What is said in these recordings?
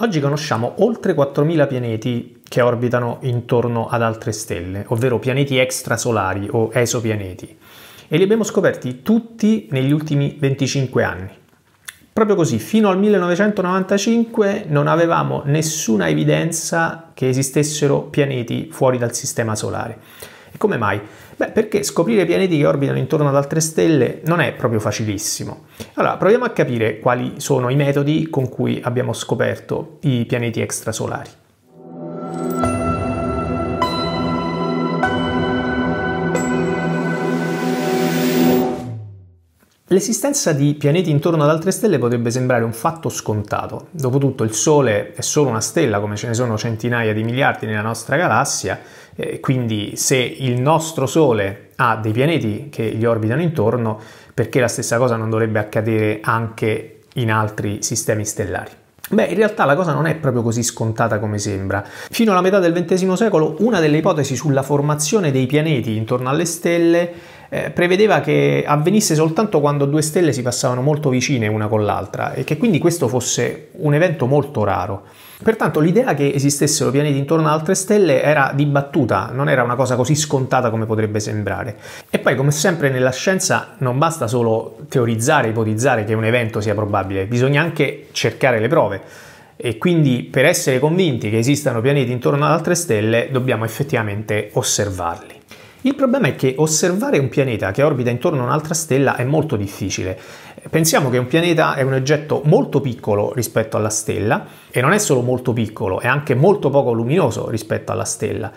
Oggi conosciamo oltre 4.000 pianeti che orbitano intorno ad altre stelle, ovvero pianeti extrasolari o esopianeti, e li abbiamo scoperti tutti negli ultimi 25 anni. Proprio così, fino al 1995 non avevamo nessuna evidenza che esistessero pianeti fuori dal Sistema Solare. E come mai? Beh, perché scoprire pianeti che orbitano intorno ad altre stelle non è proprio facilissimo. Allora, proviamo a capire quali sono i metodi con cui abbiamo scoperto i pianeti extrasolari. L'esistenza di pianeti intorno ad altre stelle potrebbe sembrare un fatto scontato. Dopotutto il Sole è solo una stella, come ce ne sono centinaia di miliardi nella nostra galassia, eh, quindi se il nostro Sole ha dei pianeti che gli orbitano intorno, perché la stessa cosa non dovrebbe accadere anche in altri sistemi stellari? Beh, in realtà la cosa non è proprio così scontata come sembra. Fino alla metà del XX secolo, una delle ipotesi sulla formazione dei pianeti intorno alle stelle eh, prevedeva che avvenisse soltanto quando due stelle si passavano molto vicine una con l'altra e che quindi questo fosse un evento molto raro. Pertanto l'idea che esistessero pianeti intorno ad altre stelle era dibattuta, non era una cosa così scontata come potrebbe sembrare. E poi, come sempre nella scienza, non basta solo teorizzare, ipotizzare che un evento sia probabile, bisogna anche cercare le prove. E quindi per essere convinti che esistano pianeti intorno ad altre stelle dobbiamo effettivamente osservarli. Il problema è che osservare un pianeta che orbita intorno a un'altra stella è molto difficile. Pensiamo che un pianeta è un oggetto molto piccolo rispetto alla stella e non è solo molto piccolo, è anche molto poco luminoso rispetto alla stella.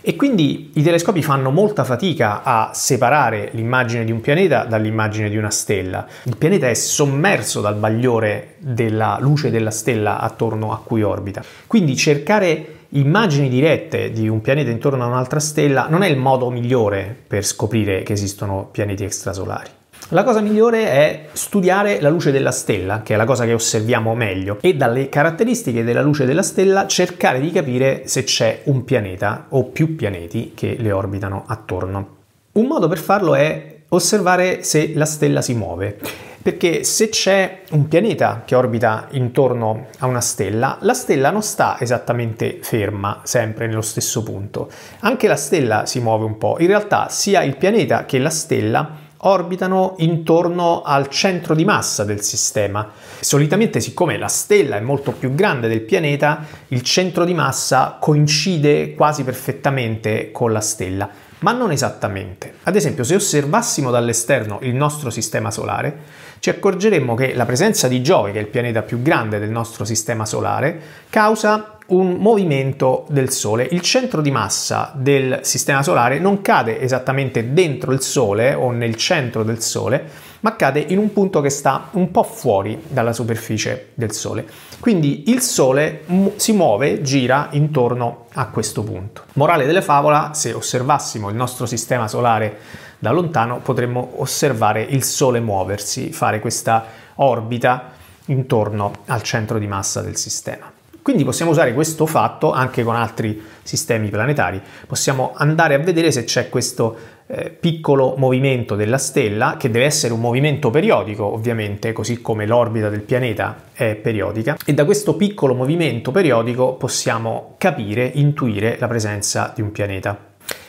E quindi i telescopi fanno molta fatica a separare l'immagine di un pianeta dall'immagine di una stella. Il pianeta è sommerso dal bagliore della luce della stella attorno a cui orbita. Quindi cercare immagini dirette di un pianeta intorno a un'altra stella non è il modo migliore per scoprire che esistono pianeti extrasolari. La cosa migliore è studiare la luce della stella, che è la cosa che osserviamo meglio, e dalle caratteristiche della luce della stella cercare di capire se c'è un pianeta o più pianeti che le orbitano attorno. Un modo per farlo è osservare se la stella si muove. Perché se c'è un pianeta che orbita intorno a una stella, la stella non sta esattamente ferma, sempre nello stesso punto. Anche la stella si muove un po'. In realtà sia il pianeta che la stella orbitano intorno al centro di massa del sistema. Solitamente, siccome la stella è molto più grande del pianeta, il centro di massa coincide quasi perfettamente con la stella, ma non esattamente. Ad esempio, se osservassimo dall'esterno il nostro sistema solare, ci accorgeremmo che la presenza di Giove, che è il pianeta più grande del nostro sistema solare, causa un movimento del Sole. Il centro di massa del Sistema Solare non cade esattamente dentro il Sole o nel centro del Sole, ma cade in un punto che sta un po' fuori dalla superficie del Sole. Quindi il Sole si muove, gira intorno a questo punto. Morale della favola, se osservassimo il nostro Sistema Solare da lontano, potremmo osservare il Sole muoversi, fare questa orbita intorno al centro di massa del sistema. Quindi possiamo usare questo fatto anche con altri sistemi planetari. Possiamo andare a vedere se c'è questo eh, piccolo movimento della stella, che deve essere un movimento periodico, ovviamente, così come l'orbita del pianeta è periodica, e da questo piccolo movimento periodico possiamo capire, intuire la presenza di un pianeta.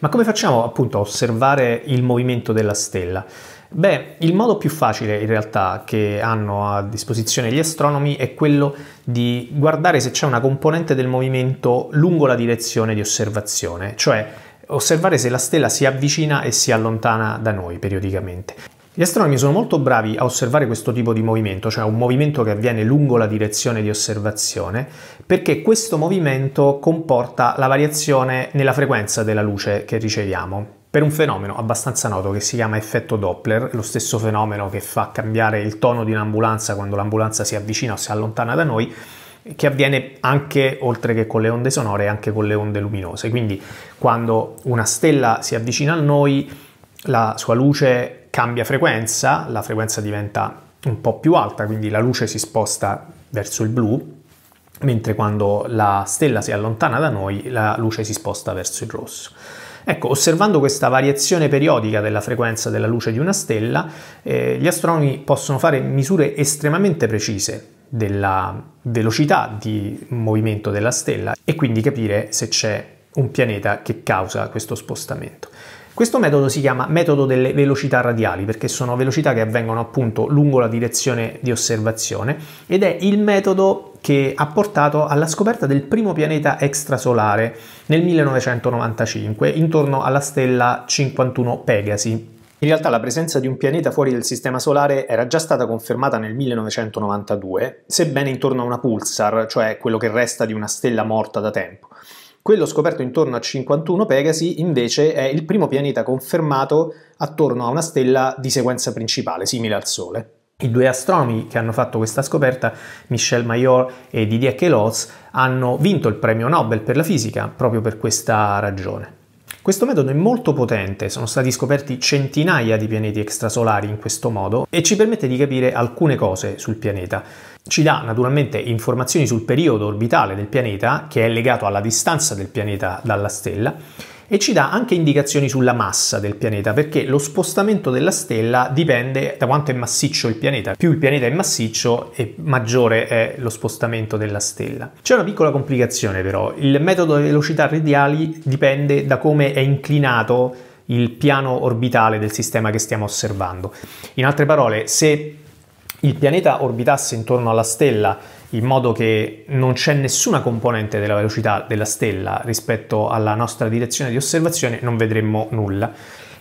Ma come facciamo appunto a osservare il movimento della stella? Beh, il modo più facile in realtà che hanno a disposizione gli astronomi è quello di guardare se c'è una componente del movimento lungo la direzione di osservazione, cioè osservare se la stella si avvicina e si allontana da noi periodicamente. Gli astronomi sono molto bravi a osservare questo tipo di movimento, cioè un movimento che avviene lungo la direzione di osservazione, perché questo movimento comporta la variazione nella frequenza della luce che riceviamo per un fenomeno abbastanza noto che si chiama effetto Doppler, lo stesso fenomeno che fa cambiare il tono di un'ambulanza quando l'ambulanza si avvicina o si allontana da noi, che avviene anche oltre che con le onde sonore, anche con le onde luminose. Quindi quando una stella si avvicina a noi, la sua luce cambia frequenza, la frequenza diventa un po' più alta, quindi la luce si sposta verso il blu, mentre quando la stella si allontana da noi, la luce si sposta verso il rosso. Ecco, osservando questa variazione periodica della frequenza della luce di una stella, eh, gli astronomi possono fare misure estremamente precise della velocità di movimento della stella e quindi capire se c'è un pianeta che causa questo spostamento. Questo metodo si chiama metodo delle velocità radiali perché sono velocità che avvengono appunto lungo la direzione di osservazione ed è il metodo che ha portato alla scoperta del primo pianeta extrasolare nel 1995 intorno alla stella 51 Pegasi. In realtà la presenza di un pianeta fuori del Sistema Solare era già stata confermata nel 1992, sebbene intorno a una pulsar, cioè quello che resta di una stella morta da tempo. Quello scoperto intorno a 51 Pegasi invece è il primo pianeta confermato attorno a una stella di sequenza principale, simile al Sole. I due astronomi che hanno fatto questa scoperta, Michel Mayor e Didier Queloz, hanno vinto il premio Nobel per la fisica proprio per questa ragione. Questo metodo è molto potente, sono stati scoperti centinaia di pianeti extrasolari in questo modo e ci permette di capire alcune cose sul pianeta. Ci dà naturalmente informazioni sul periodo orbitale del pianeta, che è legato alla distanza del pianeta dalla stella, e ci dà anche indicazioni sulla massa del pianeta, perché lo spostamento della stella dipende da quanto è massiccio il pianeta. Più il pianeta è massiccio e maggiore è lo spostamento della stella. C'è una piccola complicazione però, il metodo delle velocità radiali dipende da come è inclinato il piano orbitale del sistema che stiamo osservando. In altre parole, se il pianeta orbitasse intorno alla stella in modo che non c'è nessuna componente della velocità della stella rispetto alla nostra direzione di osservazione, non vedremmo nulla.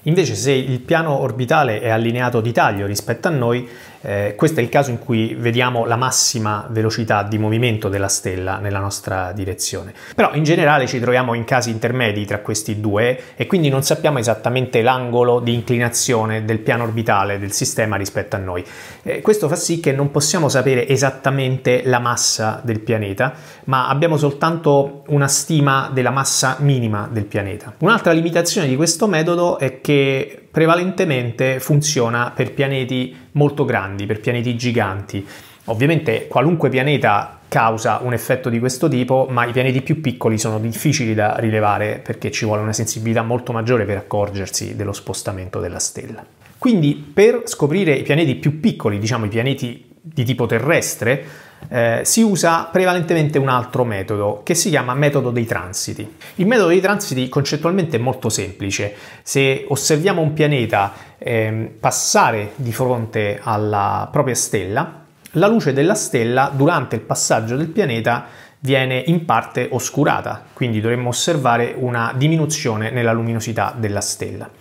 Invece se il piano orbitale è allineato di taglio rispetto a noi, eh, questo è il caso in cui vediamo la massima velocità di movimento della stella nella nostra direzione. Però in generale ci troviamo in casi intermedi tra questi due e quindi non sappiamo esattamente l'angolo di inclinazione del piano orbitale del sistema rispetto a noi. Eh, questo fa sì che non possiamo sapere esattamente la massa del pianeta, ma abbiamo soltanto una stima della massa minima del pianeta. Un'altra limitazione di questo metodo è che prevalentemente funziona per pianeti molto grandi, per pianeti giganti. Ovviamente qualunque pianeta causa un effetto di questo tipo, ma i pianeti più piccoli sono difficili da rilevare perché ci vuole una sensibilità molto maggiore per accorgersi dello spostamento della stella. Quindi per scoprire i pianeti più piccoli, diciamo i pianeti di tipo terrestre, eh, si usa prevalentemente un altro metodo che si chiama metodo dei transiti. Il metodo dei transiti concettualmente è molto semplice. Se osserviamo un pianeta eh, passare di fronte alla propria stella, la luce della stella durante il passaggio del pianeta viene in parte oscurata, quindi dovremmo osservare una diminuzione nella luminosità della stella.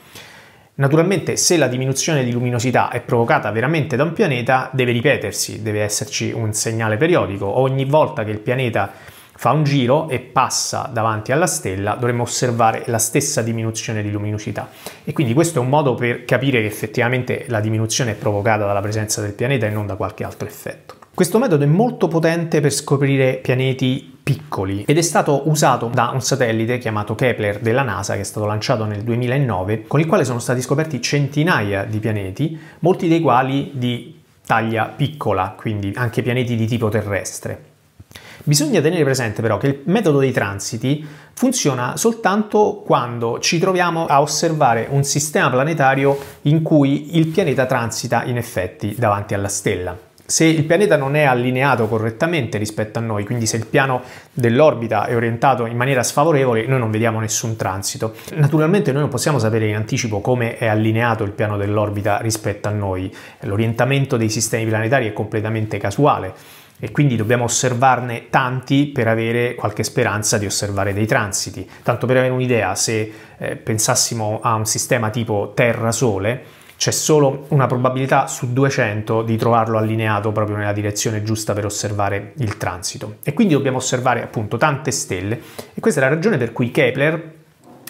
Naturalmente se la diminuzione di luminosità è provocata veramente da un pianeta deve ripetersi, deve esserci un segnale periodico. Ogni volta che il pianeta fa un giro e passa davanti alla stella dovremmo osservare la stessa diminuzione di luminosità e quindi questo è un modo per capire che effettivamente la diminuzione è provocata dalla presenza del pianeta e non da qualche altro effetto. Questo metodo è molto potente per scoprire pianeti piccoli ed è stato usato da un satellite chiamato Kepler della NASA che è stato lanciato nel 2009 con il quale sono stati scoperti centinaia di pianeti, molti dei quali di taglia piccola, quindi anche pianeti di tipo terrestre. Bisogna tenere presente però che il metodo dei transiti funziona soltanto quando ci troviamo a osservare un sistema planetario in cui il pianeta transita in effetti davanti alla stella. Se il pianeta non è allineato correttamente rispetto a noi, quindi se il piano dell'orbita è orientato in maniera sfavorevole, noi non vediamo nessun transito. Naturalmente noi non possiamo sapere in anticipo come è allineato il piano dell'orbita rispetto a noi. L'orientamento dei sistemi planetari è completamente casuale e quindi dobbiamo osservarne tanti per avere qualche speranza di osservare dei transiti. Tanto per avere un'idea, se eh, pensassimo a un sistema tipo Terra-Sole, c'è solo una probabilità su 200 di trovarlo allineato proprio nella direzione giusta per osservare il transito. E quindi dobbiamo osservare appunto tante stelle e questa è la ragione per cui Kepler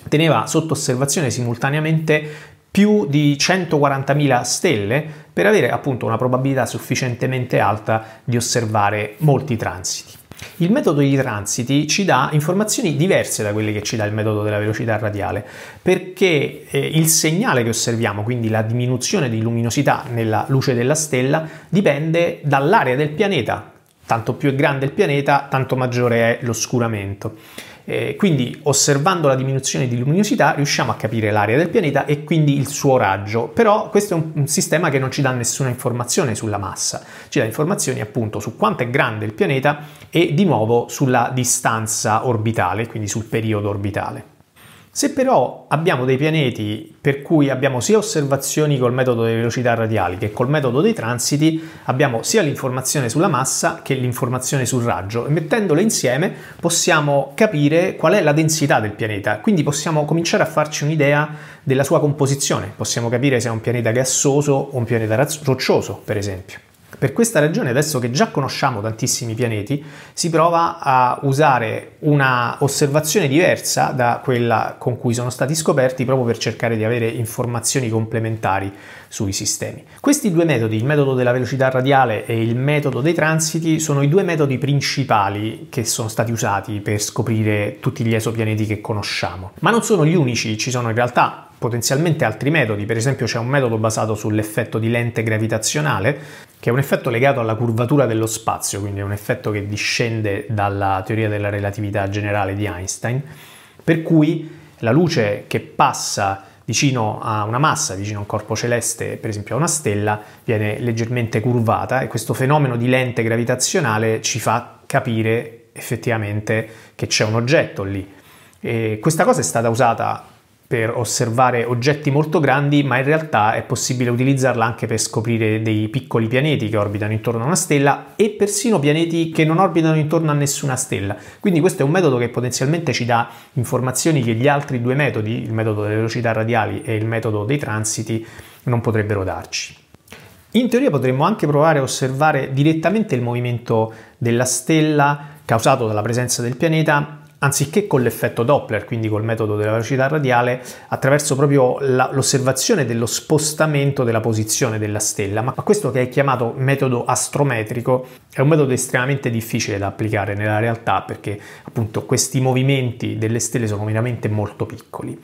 teneva sotto osservazione simultaneamente più di 140.000 stelle per avere appunto una probabilità sufficientemente alta di osservare molti transiti. Il metodo di transiti ci dà informazioni diverse da quelle che ci dà il metodo della velocità radiale, perché eh, il segnale che osserviamo, quindi la diminuzione di luminosità nella luce della stella, dipende dall'area del pianeta tanto più è grande il pianeta, tanto maggiore è l'oscuramento. Eh, quindi osservando la diminuzione di luminosità riusciamo a capire l'area del pianeta e quindi il suo raggio, però questo è un, un, sistema che non ci dà nessuna informazione sulla massa, ci dà informazioni appunto su quanto è grande il pianeta e di nuovo sulla distanza orbitale, quindi sul periodo orbitale. Se però abbiamo dei pianeti per cui abbiamo sia osservazioni col metodo delle velocità radiali che col metodo dei transiti, abbiamo sia l'informazione sulla massa che l'informazione sul raggio. E mettendole insieme possiamo capire qual è la densità del pianeta, quindi possiamo cominciare a farci un'idea della sua composizione, possiamo capire se è un pianeta gassoso o un pianeta roccioso, per esempio. Per questa ragione, adesso che già conosciamo tantissimi pianeti, si prova a usare una osservazione diversa da quella con cui sono stati scoperti proprio per cercare di avere informazioni complementari sui sistemi. Questi due metodi, il metodo della velocità radiale e il metodo dei transiti, sono i due metodi principali che sono stati usati per scoprire tutti gli esopianeti che conosciamo. Ma non sono gli unici, ci sono in realtà potenzialmente altri metodi, per esempio c'è un metodo basato sull'effetto di lente gravitazionale, che è un effetto legato alla curvatura dello spazio, quindi è un effetto che discende dalla teoria della relatività generale di Einstein, per cui la luce che passa vicino a una massa, vicino a un corpo celeste, per esempio a una stella, viene leggermente curvata e questo fenomeno di lente gravitazionale ci fa capire effettivamente che c'è un oggetto lì. E questa cosa è stata usata per osservare oggetti molto grandi, ma in realtà è possibile utilizzarla anche per scoprire dei piccoli pianeti che orbitano intorno a una stella e persino pianeti che non orbitano intorno a nessuna stella. Quindi questo è un metodo che potenzialmente ci dà informazioni che gli altri due metodi, il metodo delle velocità radiali e il metodo dei transiti, non potrebbero darci. In teoria potremmo anche provare a osservare direttamente il movimento della stella causato dalla presenza del pianeta anziché con l'effetto Doppler, quindi col metodo della velocità radiale, attraverso proprio la, l'osservazione dello spostamento della posizione della stella. Ma questo che è chiamato metodo astrometrico è un metodo estremamente difficile da applicare nella realtà perché appunto questi movimenti delle stelle sono veramente molto piccoli.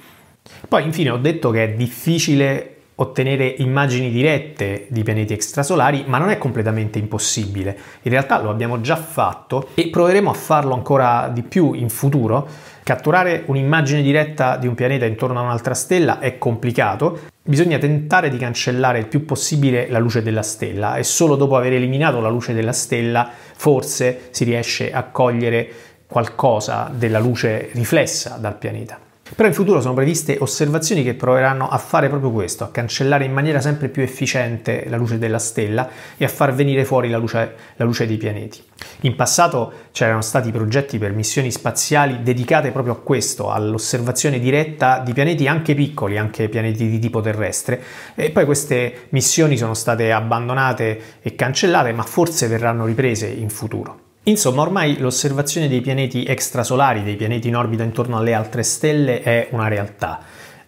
Poi infine ho detto che è difficile ottenere immagini dirette di pianeti extrasolari, ma non è completamente impossibile. In realtà lo abbiamo già fatto e proveremo a farlo ancora di più in futuro. Catturare un'immagine diretta di un pianeta intorno a un'altra stella è complicato, bisogna tentare di cancellare il più possibile la luce della stella e solo dopo aver eliminato la luce della stella forse si riesce a cogliere qualcosa della luce riflessa dal pianeta. Però in futuro sono previste osservazioni che proveranno a fare proprio questo, a cancellare in maniera sempre più efficiente la luce della stella e a far venire fuori la luce, la luce dei pianeti. In passato c'erano stati progetti per missioni spaziali dedicate proprio a questo, all'osservazione diretta di pianeti anche piccoli, anche pianeti di tipo terrestre, e poi queste missioni sono state abbandonate e cancellate, ma forse verranno riprese in futuro. Insomma, ormai l'osservazione dei pianeti extrasolari, dei pianeti in orbita intorno alle altre stelle, è una realtà.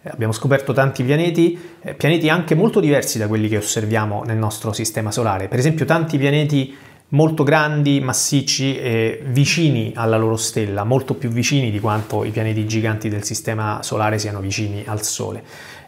Abbiamo scoperto tanti pianeti, eh, pianeti anche molto diversi da quelli che osserviamo nel nostro sistema solare. Per esempio, tanti pianeti molto grandi, massicci e vicini alla loro stella, molto più vicini di quanto i pianeti giganti del sistema solare siano vicini al Sole.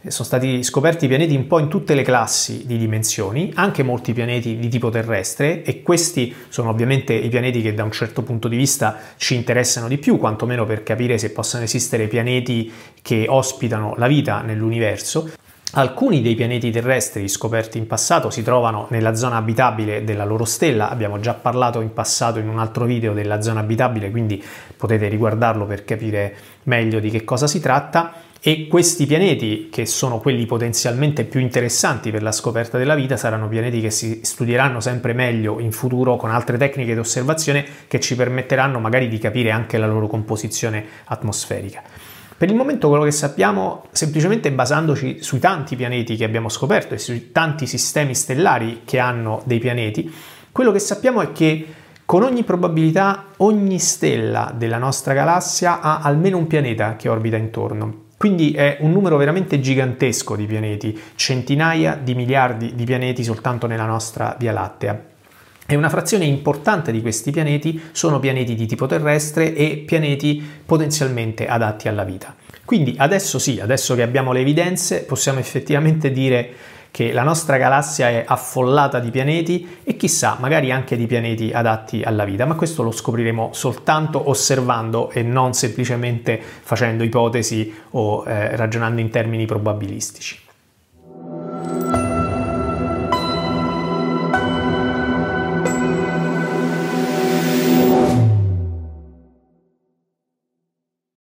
Sono stati scoperti pianeti un po' in tutte le classi di dimensioni, anche molti pianeti di tipo terrestre e questi sono ovviamente i pianeti che da un certo punto di vista ci interessano di più, quantomeno per capire se possono esistere pianeti che ospitano la vita nell'universo. Alcuni dei pianeti terrestri scoperti in passato si trovano nella zona abitabile della loro stella, abbiamo già parlato in passato in un altro video della zona abitabile, quindi potete riguardarlo per capire meglio di che cosa si tratta. E questi pianeti, che sono quelli potenzialmente più interessanti per la scoperta della vita, saranno pianeti che si studieranno sempre meglio in futuro con altre tecniche di osservazione che ci permetteranno magari di capire anche la loro composizione atmosferica. Per il momento quello che sappiamo, semplicemente basandoci sui tanti pianeti che abbiamo scoperto e sui tanti sistemi stellari che hanno dei pianeti, quello che sappiamo è che con ogni probabilità ogni stella della nostra galassia ha almeno un pianeta che orbita intorno. Quindi è un numero veramente gigantesco di pianeti, centinaia di miliardi di pianeti soltanto nella nostra Via Lattea. E una frazione importante di questi pianeti sono pianeti di tipo terrestre e pianeti potenzialmente adatti alla vita. Quindi adesso sì, adesso che abbiamo le evidenze, possiamo effettivamente dire che la nostra galassia è affollata di pianeti e chissà, magari anche di pianeti adatti alla vita, ma questo lo scopriremo soltanto osservando e non semplicemente facendo ipotesi o eh, ragionando in termini probabilistici.